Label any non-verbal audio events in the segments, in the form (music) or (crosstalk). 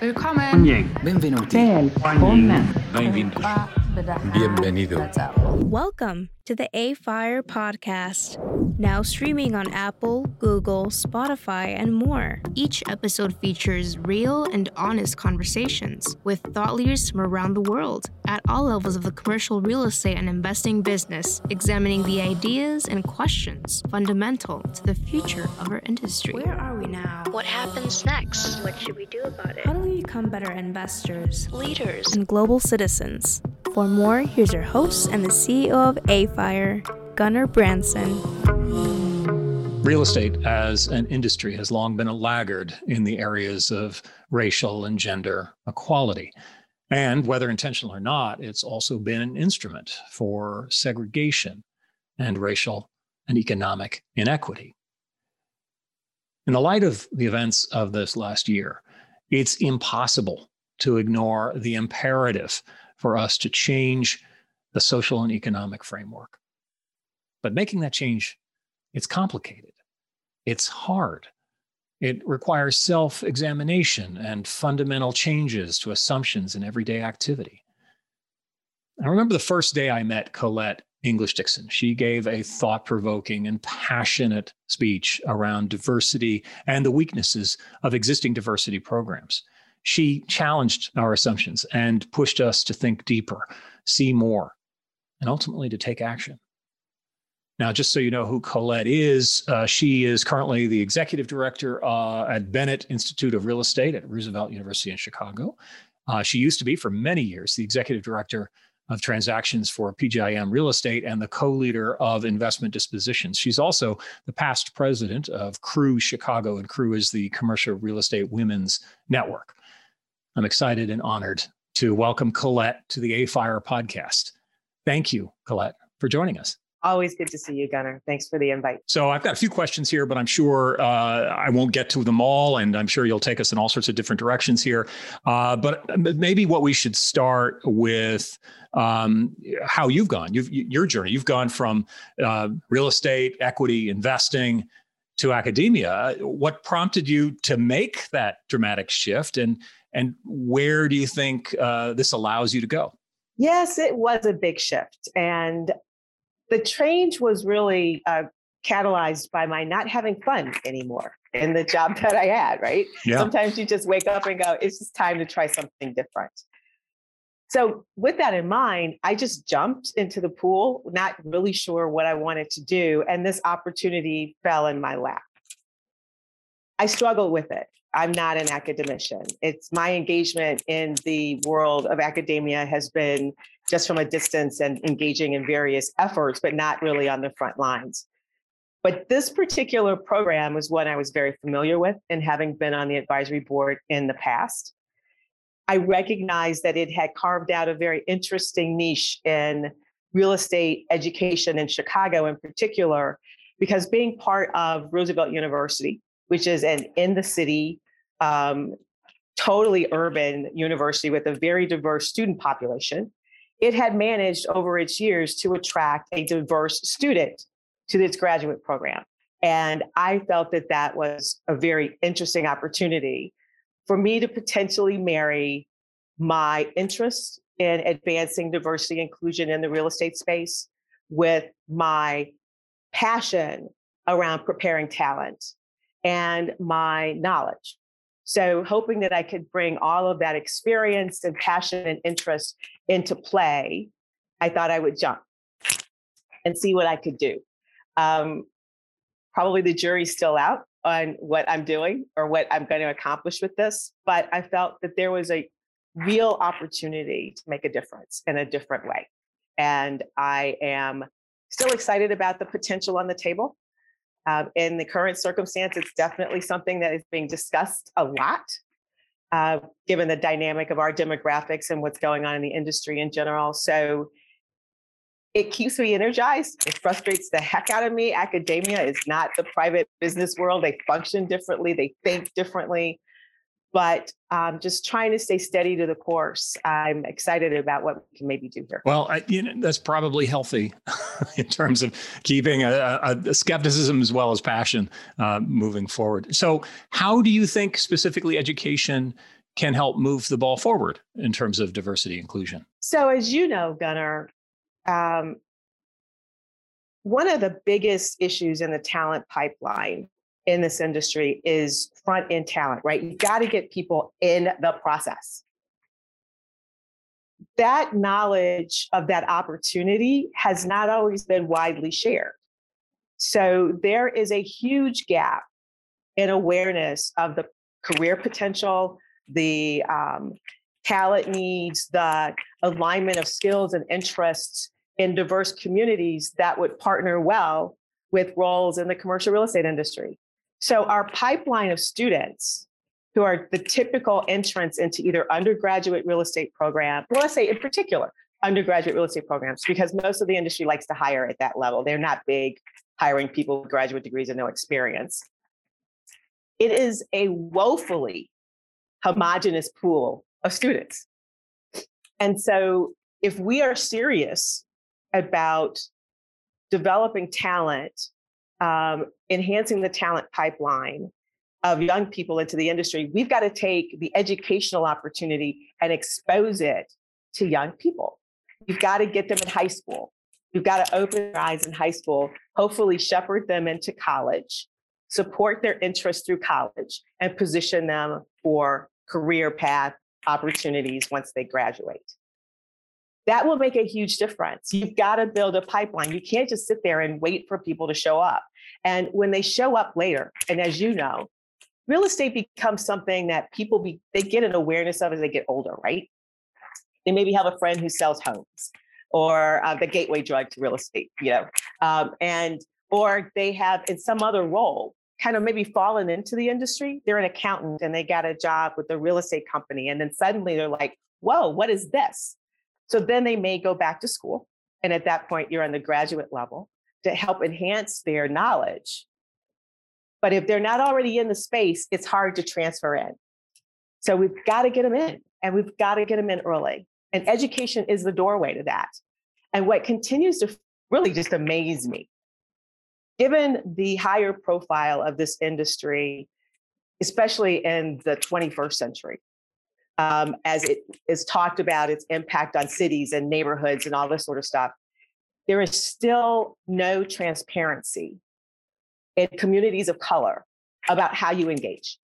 Willkommen. Benvenuti. Bienvenido. Welcome to the AFIRE podcast, now streaming on Apple, Google, Spotify, and more. Each episode features real and honest conversations with thought leaders from around the world at all levels of the commercial real estate and investing business, examining the ideas and questions fundamental to the future of our industry. Where are we now? What happens next? What should we do about it? How do we become better investors, leaders, and global citizens? For more, here's your host and the CEO of AFIRE, Gunnar Branson. Real estate as an industry has long been a laggard in the areas of racial and gender equality. And whether intentional or not, it's also been an instrument for segregation and racial and economic inequity. In the light of the events of this last year, it's impossible to ignore the imperative for us to change the social and economic framework. But making that change, it's complicated. It's hard. It requires self examination and fundamental changes to assumptions in everyday activity. I remember the first day I met Colette English Dixon. She gave a thought provoking and passionate speech around diversity and the weaknesses of existing diversity programs. She challenged our assumptions and pushed us to think deeper, see more, and ultimately to take action. Now, just so you know who Colette is, uh, she is currently the executive director uh, at Bennett Institute of Real Estate at Roosevelt University in Chicago. Uh, she used to be, for many years, the executive director of transactions for PGIM Real Estate and the co leader of investment dispositions. She's also the past president of CREW Chicago, and CREW is the Commercial Real Estate Women's Network. I'm excited and honored to welcome Colette to the AFIRE podcast. Thank you, Colette, for joining us. Always good to see you, Gunnar. Thanks for the invite. So, I've got a few questions here, but I'm sure uh, I won't get to them all. And I'm sure you'll take us in all sorts of different directions here. Uh, but maybe what we should start with um, how you've gone, you've, your journey. You've gone from uh, real estate, equity, investing to academia. What prompted you to make that dramatic shift? And, and where do you think uh, this allows you to go? Yes, it was a big shift. And the change was really uh, catalyzed by my not having fun anymore in the job (laughs) that I had, right? Yeah. Sometimes you just wake up and go, it's just time to try something different. So, with that in mind, I just jumped into the pool, not really sure what I wanted to do. And this opportunity fell in my lap. I struggle with it. I'm not an academician. It's my engagement in the world of academia has been just from a distance and engaging in various efforts, but not really on the front lines. But this particular program was one I was very familiar with and having been on the advisory board in the past. I recognized that it had carved out a very interesting niche in real estate education in Chicago in particular, because being part of Roosevelt University, which is an in the city, um, totally urban university with a very diverse student population, it had managed over its years to attract a diverse student to its graduate program. And I felt that that was a very interesting opportunity for me to potentially marry my interest in advancing diversity inclusion in the real estate space with my passion around preparing talent and my knowledge. So, hoping that I could bring all of that experience and passion and interest into play, I thought I would jump and see what I could do. Um, probably the jury's still out on what I'm doing or what I'm going to accomplish with this. But I felt that there was a real opportunity to make a difference in a different way. And I am still excited about the potential on the table. Uh, in the current circumstance, it's definitely something that is being discussed a lot, uh, given the dynamic of our demographics and what's going on in the industry in general. So it keeps me energized. It frustrates the heck out of me. Academia is not the private business world. They function differently, they think differently. But um, just trying to stay steady to the course. I'm excited about what we can maybe do here. Well, I, you know, that's probably healthy (laughs) in terms of keeping a, a, skepticism as well as passion uh, moving forward. So, how do you think specifically education can help move the ball forward in terms of diversity inclusion? So, as you know, Gunnar, um, one of the biggest issues in the talent pipeline in this industry is front end talent, right? You've got to get people in the process. That knowledge of that opportunity has not always been widely shared. So there is a huge gap in awareness of the career potential, the um, talent needs, the alignment of skills and interests in diverse communities that would partner well with roles in the commercial real estate industry. So our pipeline of students who are the typical entrance into either undergraduate real estate program, well, let's say in particular, undergraduate real estate programs, because most of the industry likes to hire at that level. They're not big hiring people with graduate degrees and no experience. It is a woefully homogenous pool of students. And so if we are serious about developing talent um, enhancing the talent pipeline of young people into the industry, we've got to take the educational opportunity and expose it to young people. You've got to get them in high school. You've got to open their eyes in high school, hopefully shepherd them into college, support their interest through college, and position them for career path opportunities once they graduate that will make a huge difference. You've got to build a pipeline. You can't just sit there and wait for people to show up. And when they show up later, and as you know, real estate becomes something that people be they get an awareness of as they get older, right? They maybe have a friend who sells homes or uh, the gateway drug to real estate, you know, um, and or they have in some other role kind of maybe fallen into the industry. They're an accountant and they got a job with a real estate company, and then suddenly they're like, "Whoa, what is this?" So then they may go back to school. And at that point, you're on the graduate level to help enhance their knowledge. But if they're not already in the space, it's hard to transfer in. So we've got to get them in and we've got to get them in early. And education is the doorway to that. And what continues to really just amaze me, given the higher profile of this industry, especially in the 21st century, um, as it is talked about its impact on cities and neighborhoods and all this sort of stuff, there is still no transparency in communities of color about how you engage.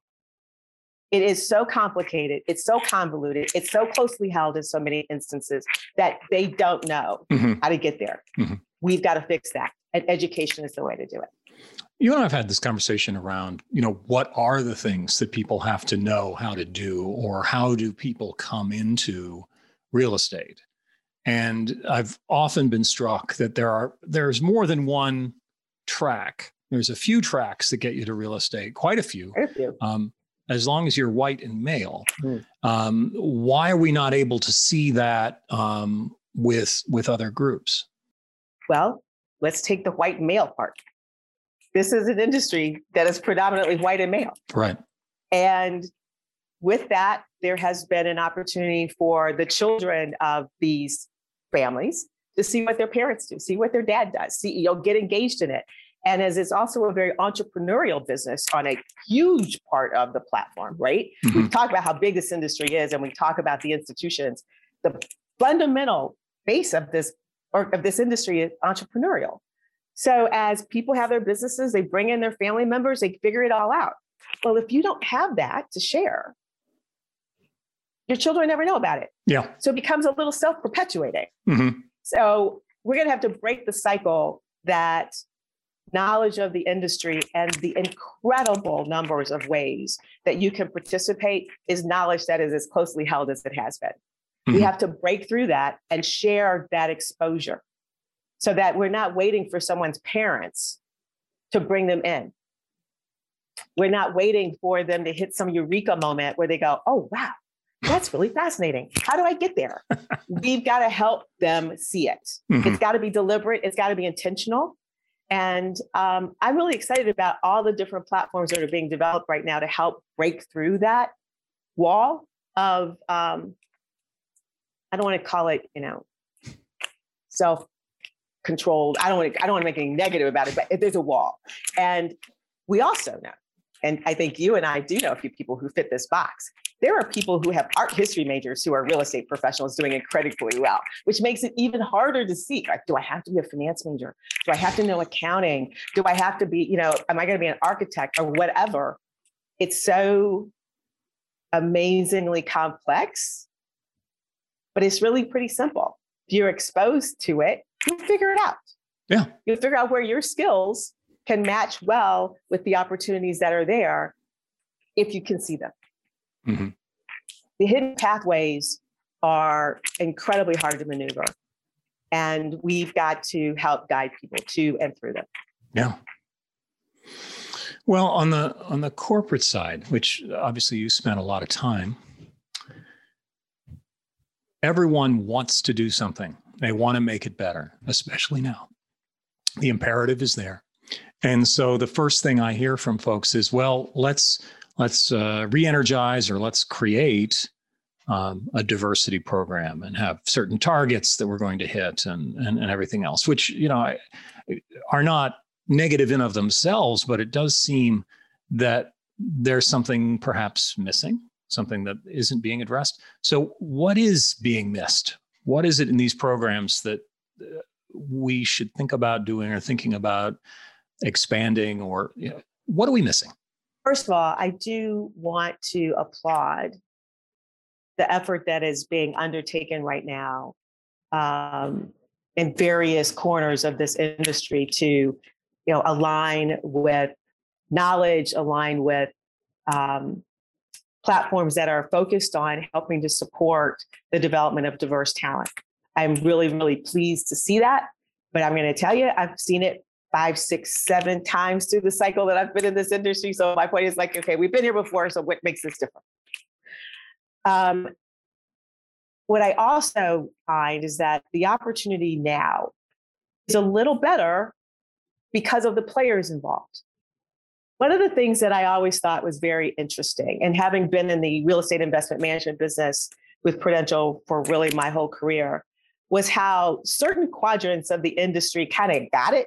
It is so complicated, it's so convoluted, it's so closely held in so many instances that they don't know mm-hmm. how to get there. Mm-hmm. We've got to fix that. And education is the way to do it you and I have had this conversation around, you know, what are the things that people have to know how to do, or how do people come into real estate? And I've often been struck that there are there's more than one track. There's a few tracks that get you to real estate, quite a few. A few. Um, as long as you're white and male. Mm. Um, why are we not able to see that um, with with other groups? Well, let's take the white male part this is an industry that is predominantly white and male. Right. And with that, there has been an opportunity for the children of these families to see what their parents do, see what their dad does, see, you know, get engaged in it. And as it's also a very entrepreneurial business on a huge part of the platform, right? Mm-hmm. We talk about how big this industry is and we talk about the institutions. The fundamental base of this or of this industry is entrepreneurial. So as people have their businesses, they bring in their family members, they figure it all out. Well, if you don't have that to share, your children never know about it. Yeah. So it becomes a little self-perpetuating. Mm-hmm. So we're going to have to break the cycle that knowledge of the industry and the incredible numbers of ways that you can participate is knowledge that is as closely held as it has been. Mm-hmm. We have to break through that and share that exposure so that we're not waiting for someone's parents to bring them in. We're not waiting for them to hit some eureka moment where they go, oh, wow, that's really fascinating. How do I get there? (laughs) We've got to help them see it. Mm-hmm. It's got to be deliberate, it's got to be intentional. And um, I'm really excited about all the different platforms that are being developed right now to help break through that wall of um, I don't want to call it, you know, self controlled. I don't want to, I don't want to make anything negative about it, but there's a wall. And we also know, and I think you and I do know a few people who fit this box. There are people who have art history majors who are real estate professionals doing incredibly well, which makes it even harder to see. Like, do I have to be a finance major? Do I have to know accounting? Do I have to be, you know, am I going to be an architect or whatever? It's so amazingly complex, but it's really pretty simple. If you're exposed to it, you'll figure it out. Yeah. You'll figure out where your skills can match well with the opportunities that are there if you can see them. Mm-hmm. The hidden pathways are incredibly hard to maneuver. And we've got to help guide people to and through them. Yeah. Well, on the on the corporate side, which obviously you spent a lot of time, everyone wants to do something. They want to make it better, especially now. The imperative is there. And so the first thing I hear from folks is, well, let's let's uh, re-energize or let's create um, a diversity program and have certain targets that we're going to hit and and, and everything else, which you know are not negative in of themselves, but it does seem that there's something perhaps missing, something that isn't being addressed. So, what is being missed? What is it in these programs that uh, we should think about doing or thinking about expanding, or you know, what are we missing? First of all, I do want to applaud the effort that is being undertaken right now um, in various corners of this industry to you know align with knowledge align with um, platforms that are focused on helping to support the development of diverse talent. I'm really really pleased to see that but i'm going to tell you i've seen it five, six, seven times through the cycle that I've been in this industry. So my point is like, okay, we've been here before. So what makes this different? Um, what I also find is that the opportunity now is a little better because of the players involved. One of the things that I always thought was very interesting, and having been in the real estate investment management business with Prudential for really my whole career, was how certain quadrants of the industry kind of got it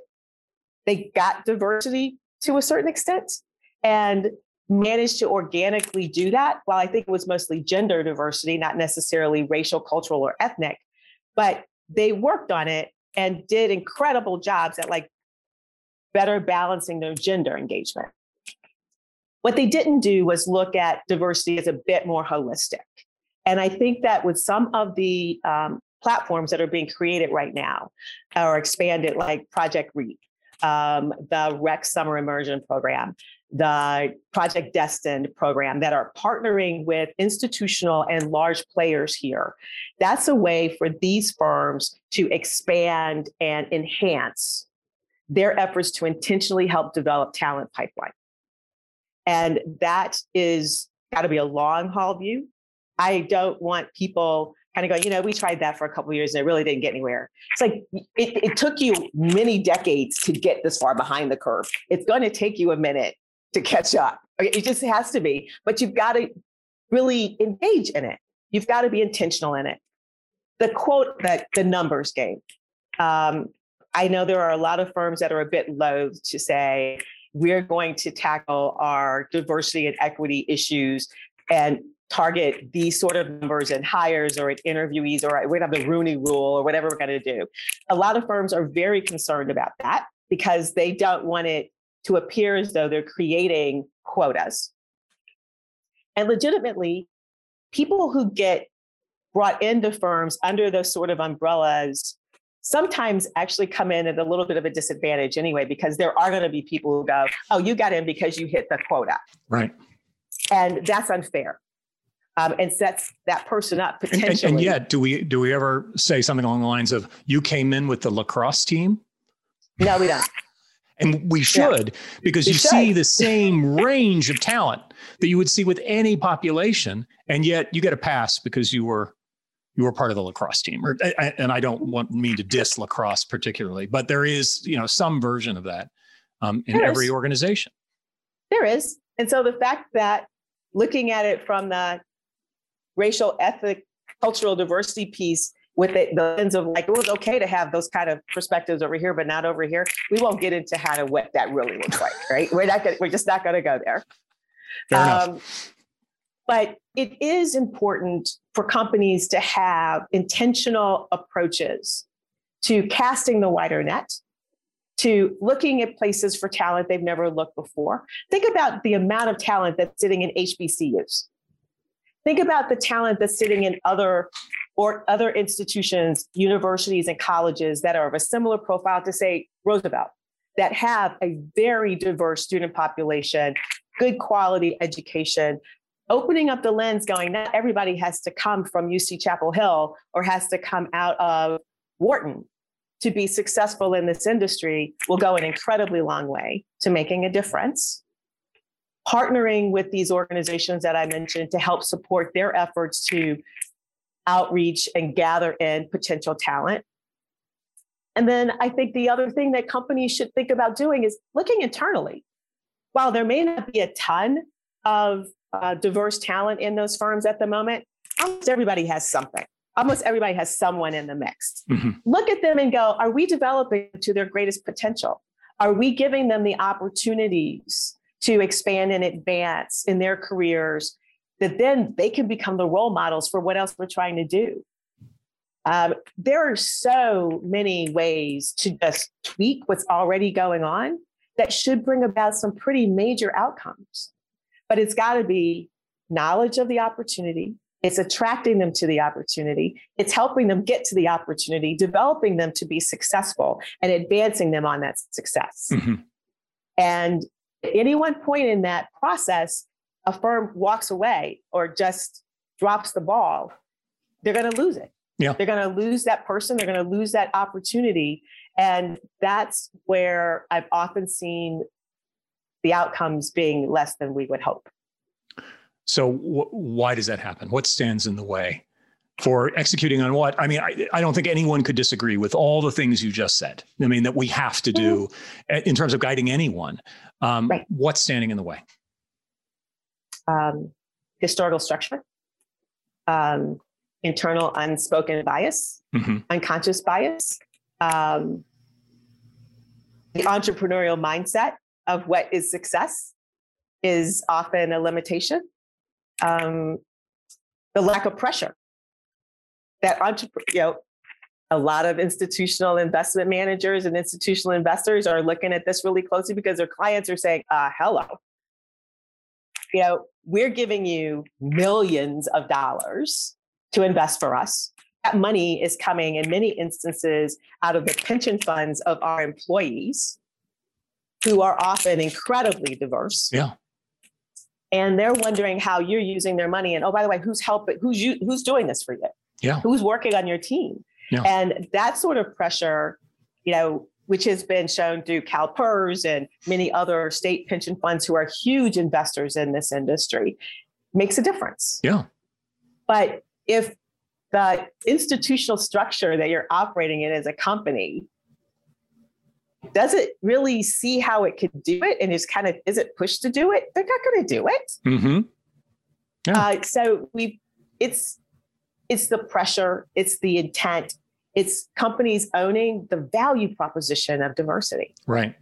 they got diversity to a certain extent and managed to organically do that. While I think it was mostly gender diversity, not necessarily racial, cultural, or ethnic, but they worked on it and did incredible jobs at like better balancing their gender engagement. What they didn't do was look at diversity as a bit more holistic. And I think that with some of the um, platforms that are being created right now or expanded, like Project REAP, um, the REC Summer Immersion Program, the Project Destined program that are partnering with institutional and large players here. That's a way for these firms to expand and enhance their efforts to intentionally help develop talent pipeline. And that is got to be a long haul view. I don't want people kind of go, you know, we tried that for a couple years and it really didn't get anywhere. It's like it, it took you many decades to get this far behind the curve. It's going to take you a minute to catch up. It just has to be, but you've got to really engage in it. You've got to be intentional in it. The quote that the numbers game. Um, I know there are a lot of firms that are a bit loath to say, we're going to tackle our diversity and equity issues and target these sort of numbers and hires or in interviewees or we're going to have the Rooney rule or whatever we're going to do. A lot of firms are very concerned about that because they don't want it to appear as though they're creating quotas. And legitimately, people who get brought into firms under those sort of umbrellas sometimes actually come in at a little bit of a disadvantage anyway, because there are going to be people who go, oh, you got in because you hit the quota. Right. And that's unfair um, and sets that person up potentially. And, and, and, yet, do we do we ever say something along the lines of "You came in with the lacrosse team"? No, we don't. (laughs) and we should yeah. because we you should. see the same (laughs) range of talent that you would see with any population, and yet you get a pass because you were you were part of the lacrosse team. Or, and I don't want me to diss lacrosse particularly, but there is you know some version of that um, in there every is. organization. There is, and so the fact that looking at it from the racial, ethnic, cultural diversity piece with the, the lens of like, it was okay to have those kind of perspectives over here, but not over here. We won't get into how to what that really looks like, (laughs) right? We're not gonna, we're just not going to go there. Fair um, enough. But it is important for companies to have intentional approaches to casting the wider net, to looking at places for talent they've never looked before. Think about the amount of talent that's sitting in HBCUs. Think about the talent that's sitting in other or other institutions, universities and colleges that are of a similar profile to say Roosevelt, that have a very diverse student population, good quality education, opening up the lens going, not everybody has to come from UC Chapel Hill or has to come out of Wharton to be successful in this industry will go an incredibly long way to making a difference. Partnering with these organizations that I mentioned to help support their efforts to outreach and gather in potential talent. And then I think the other thing that companies should think about doing is looking internally. While there may not be a ton of uh, diverse talent in those firms at the moment, almost everybody has something. Almost everybody has someone in the mix. Mm-hmm. Look at them and go, are we developing to their greatest potential? Are we giving them the opportunities to expand and advance in their careers that then they can become the role models for what else we're trying to do. Um, there are so many ways to just tweak what's already going on that should bring about some pretty major outcomes. But it's got to be knowledge of the opportunity. It's attracting them to the opportunity. It's helping them get to the opportunity, developing them to be successful and advancing them on that success. Mm-hmm. And at any one point in that process, a firm walks away or just drops the ball, they're going to lose it. Yeah. They're going to lose that person. They're going to lose that opportunity. And that's where I've often seen the outcomes being less than we would hope. So, wh- why does that happen? What stands in the way for executing on what? I mean, I, I, don't think anyone could disagree with all the things you just said. I mean, that we have to do mm-hmm. in terms of guiding anyone. Um, right. What's standing in the way? um, historical structure, um, internal unspoken bias, mm-hmm. unconscious bias, um, the entrepreneurial mindset of what is success is often a limitation. Um, the lack of pressure that entrepreneur, you know, a lot of institutional investment managers and institutional investors are looking at this really closely because their clients are saying, uh, hello, you know, we're giving you millions of dollars to invest for us. That money is coming in many instances out of the pension funds of our employees, who are often incredibly diverse. Yeah. And they're wondering how you're using their money. And oh, by the way, who's helping? Who's you? Who's doing this for you? Yeah. Who's working on your team? Yeah. And that sort of pressure, you know, which has been shown through CalPERS and many other state pension funds who are huge investors in this industry, makes a difference. Yeah. But if the institutional structure that you're operating in as a company does it really see how it could do it and is kind of is it pushed to do it they're not going to do it mm-hmm. yeah. uh, so we it's it's the pressure it's the intent it's companies owning the value proposition of diversity. Right.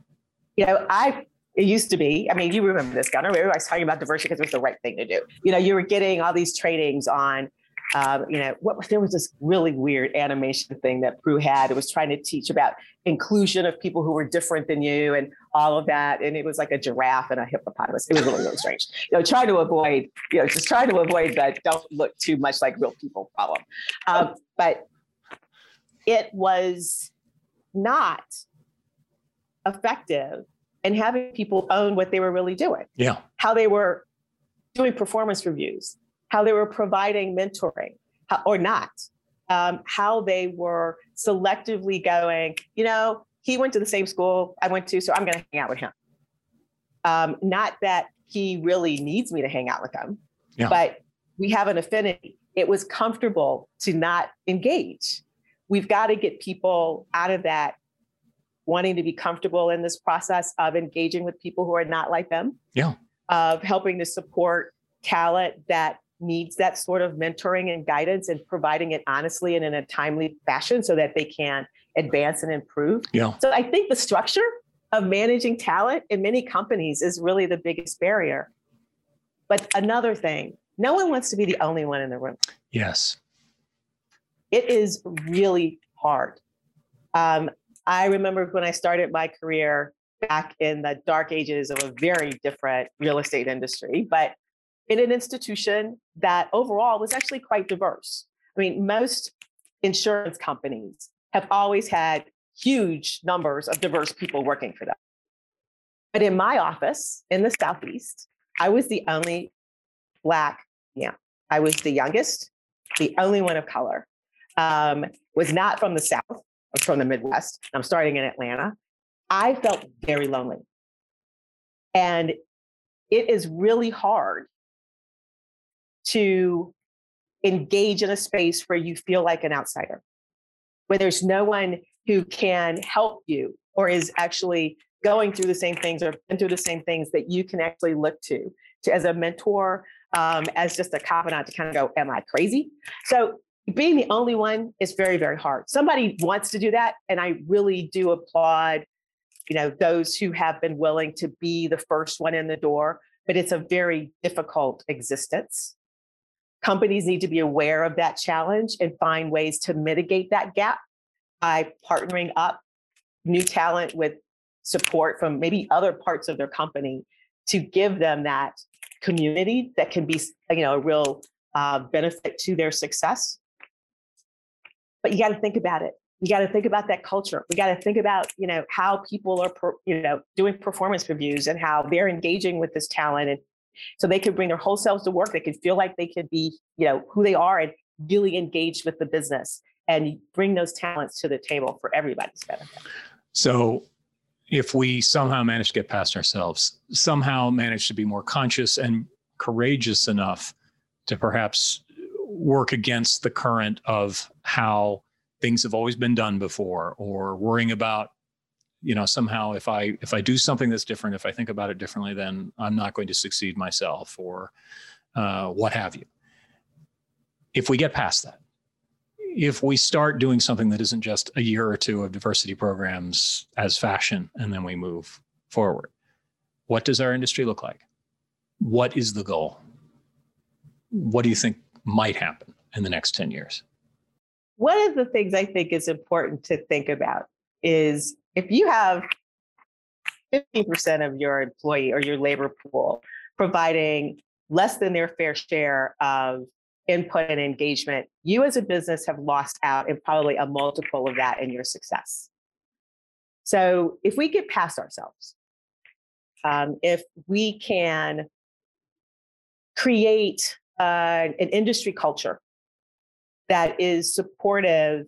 You know, I it used to be, I mean, you remember this, Gunnar. Was talking about diversity because it was the right thing to do. You know, you were getting all these trainings on um, you know, what there was this really weird animation thing that Pru had. It was trying to teach about inclusion of people who were different than you and all of that. And it was like a giraffe and a hippopotamus. It was really, really strange. You know, trying to avoid, you know, just trying to avoid that don't look too much like real people problem. Um, but it was not effective in having people own what they were really doing. Yeah. How they were doing performance reviews, how they were providing mentoring how, or not, um, how they were selectively going, you know, he went to the same school I went to, so I'm going to hang out with him. Um, not that he really needs me to hang out with him, yeah. but we have an affinity. It was comfortable to not engage we've got to get people out of that wanting to be comfortable in this process of engaging with people who are not like them. Yeah. Of helping to support talent that needs that sort of mentoring and guidance and providing it honestly and in a timely fashion so that they can advance and improve. Yeah. So I think the structure of managing talent in many companies is really the biggest barrier. But another thing, no one wants to be the only one in the room. Yes. It is really hard. Um, I remember when I started my career back in the dark ages of a very different real estate industry, but in an institution that overall was actually quite diverse. I mean, most insurance companies have always had huge numbers of diverse people working for them. But in my office in the Southeast, I was the only Black, yeah, I was the youngest, the only one of color, um, was not from the South, I was from the Midwest. I'm starting in Atlanta. I felt very lonely. And it is really hard to engage in a space where you feel like an outsider, where there's no one who can help you or is actually going through the same things or been through the same things that you can actually look to, to as a mentor, um, as just a confidant to kind of go, Am I crazy? So being the only one is very, very hard. Somebody wants to do that. And I really do applaud, you know, those who have been willing to be the first one in the door, but it's a very difficult existence. Companies need to be aware of that challenge and find ways to mitigate that gap by partnering up new talent with support from maybe other parts of their company to give them that community that can be you know a real uh, benefit to their success but you got to think about it. You got to think about that culture. We got to think about you know how people are you know doing performance reviews and how they're engaging with this talent and so they could bring their whole selves to work. They could feel like they could be you know who they are and really engaged with the business and bring those talents to the table for everybody's benefit. So, if we somehow manage to get past ourselves, somehow manage to be more conscious and courageous enough to perhaps work against the current of how things have always been done before or worrying about you know somehow if i if i do something that's different if i think about it differently then i'm not going to succeed myself or uh, what have you if we get past that if we start doing something that isn't just a year or two of diversity programs as fashion and then we move forward, what does our industry look like? What is the goal? What do you think might happen in the next 10 years? One of the things I think is important to think about is if you have 50% of your employee or your labor pool providing less than their fair share of input and engagement, you as a business have lost out and probably a multiple of that in your success. So if we get past ourselves, um, if we can create uh, an industry culture that is supportive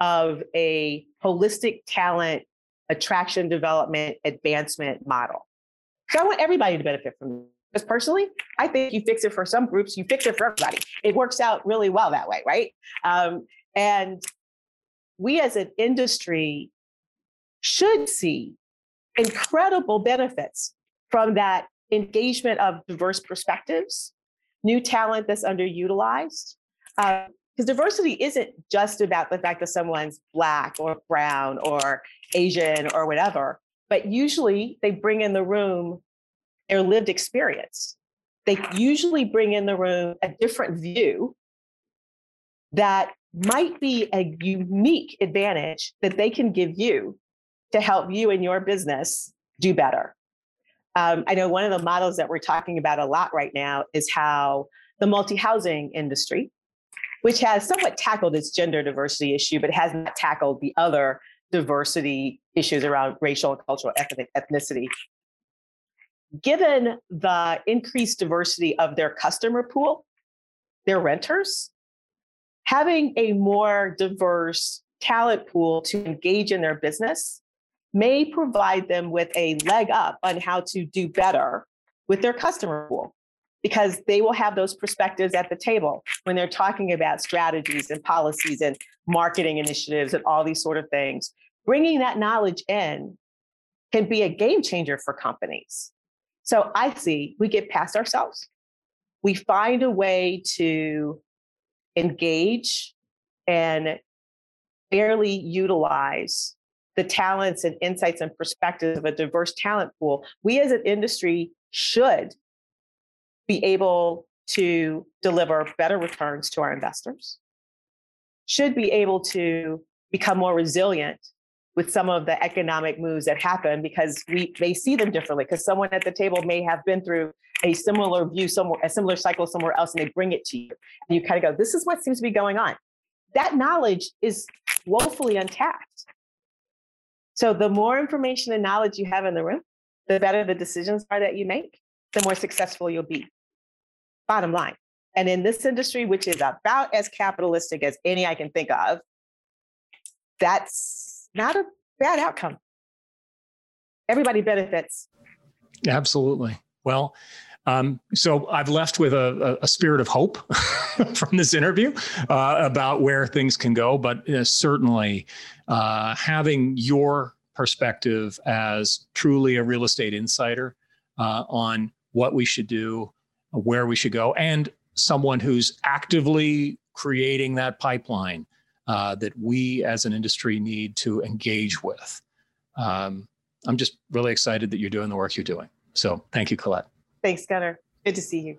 of a holistic talent attraction development advancement model. So I want everybody to benefit from because personally, I think you fix it for some groups, you fix it for everybody. It works out really well that way, right? Um, and we as an industry should see incredible benefits from that engagement of diverse perspectives, new talent that's underutilized. Because uh, diversity isn't just about the fact that someone's Black or Brown or Asian or whatever, but usually they bring in the room their lived experience. They usually bring in the room a different view that might be a unique advantage that they can give you to help you and your business do better. Um, I know one of the models that we're talking about a lot right now is how the multi housing industry, which has somewhat tackled its gender diversity issue, but has not tackled the other diversity issues around racial and cultural ethnic ethnicity. Given the increased diversity of their customer pool, their renters, having a more diverse talent pool to engage in their business may provide them with a leg up on how to do better with their customer pool because they will have those perspectives at the table when they're talking about strategies and policies and marketing initiatives and all these sort of things. Bringing that knowledge in can be a game changer for companies. So I see we get past ourselves. we find a way to engage and fairly utilize the talents and insights and perspectives of a diverse talent pool, we as an industry should be able to deliver better returns to our investors, should be able to become more resilient with some of the economic moves that happen because we may see them differently because someone at the table may have been through a similar view somewhere a similar cycle somewhere else and they bring it to you. And you kind of go this is what seems to be going on. That knowledge is woefully untapped so the more information and knowledge you have in the room the better the decisions are that you make the more successful you'll be bottom line and in this industry which is about as capitalistic as any i can think of that's not a bad outcome. Everybody benefits. Absolutely. Well, um, so I've left with a, a spirit of hope (laughs) from this interview uh, about where things can go, but uh, certainly uh, having your perspective as truly a real estate insider uh, on what we should do, where we should go, and someone who's actively creating that pipeline uh, that we as an industry need to engage with. Um, I'm just really excited that you're doing the work you're doing. So thank you, Colette. Thanks, Gunnar. Good to see you.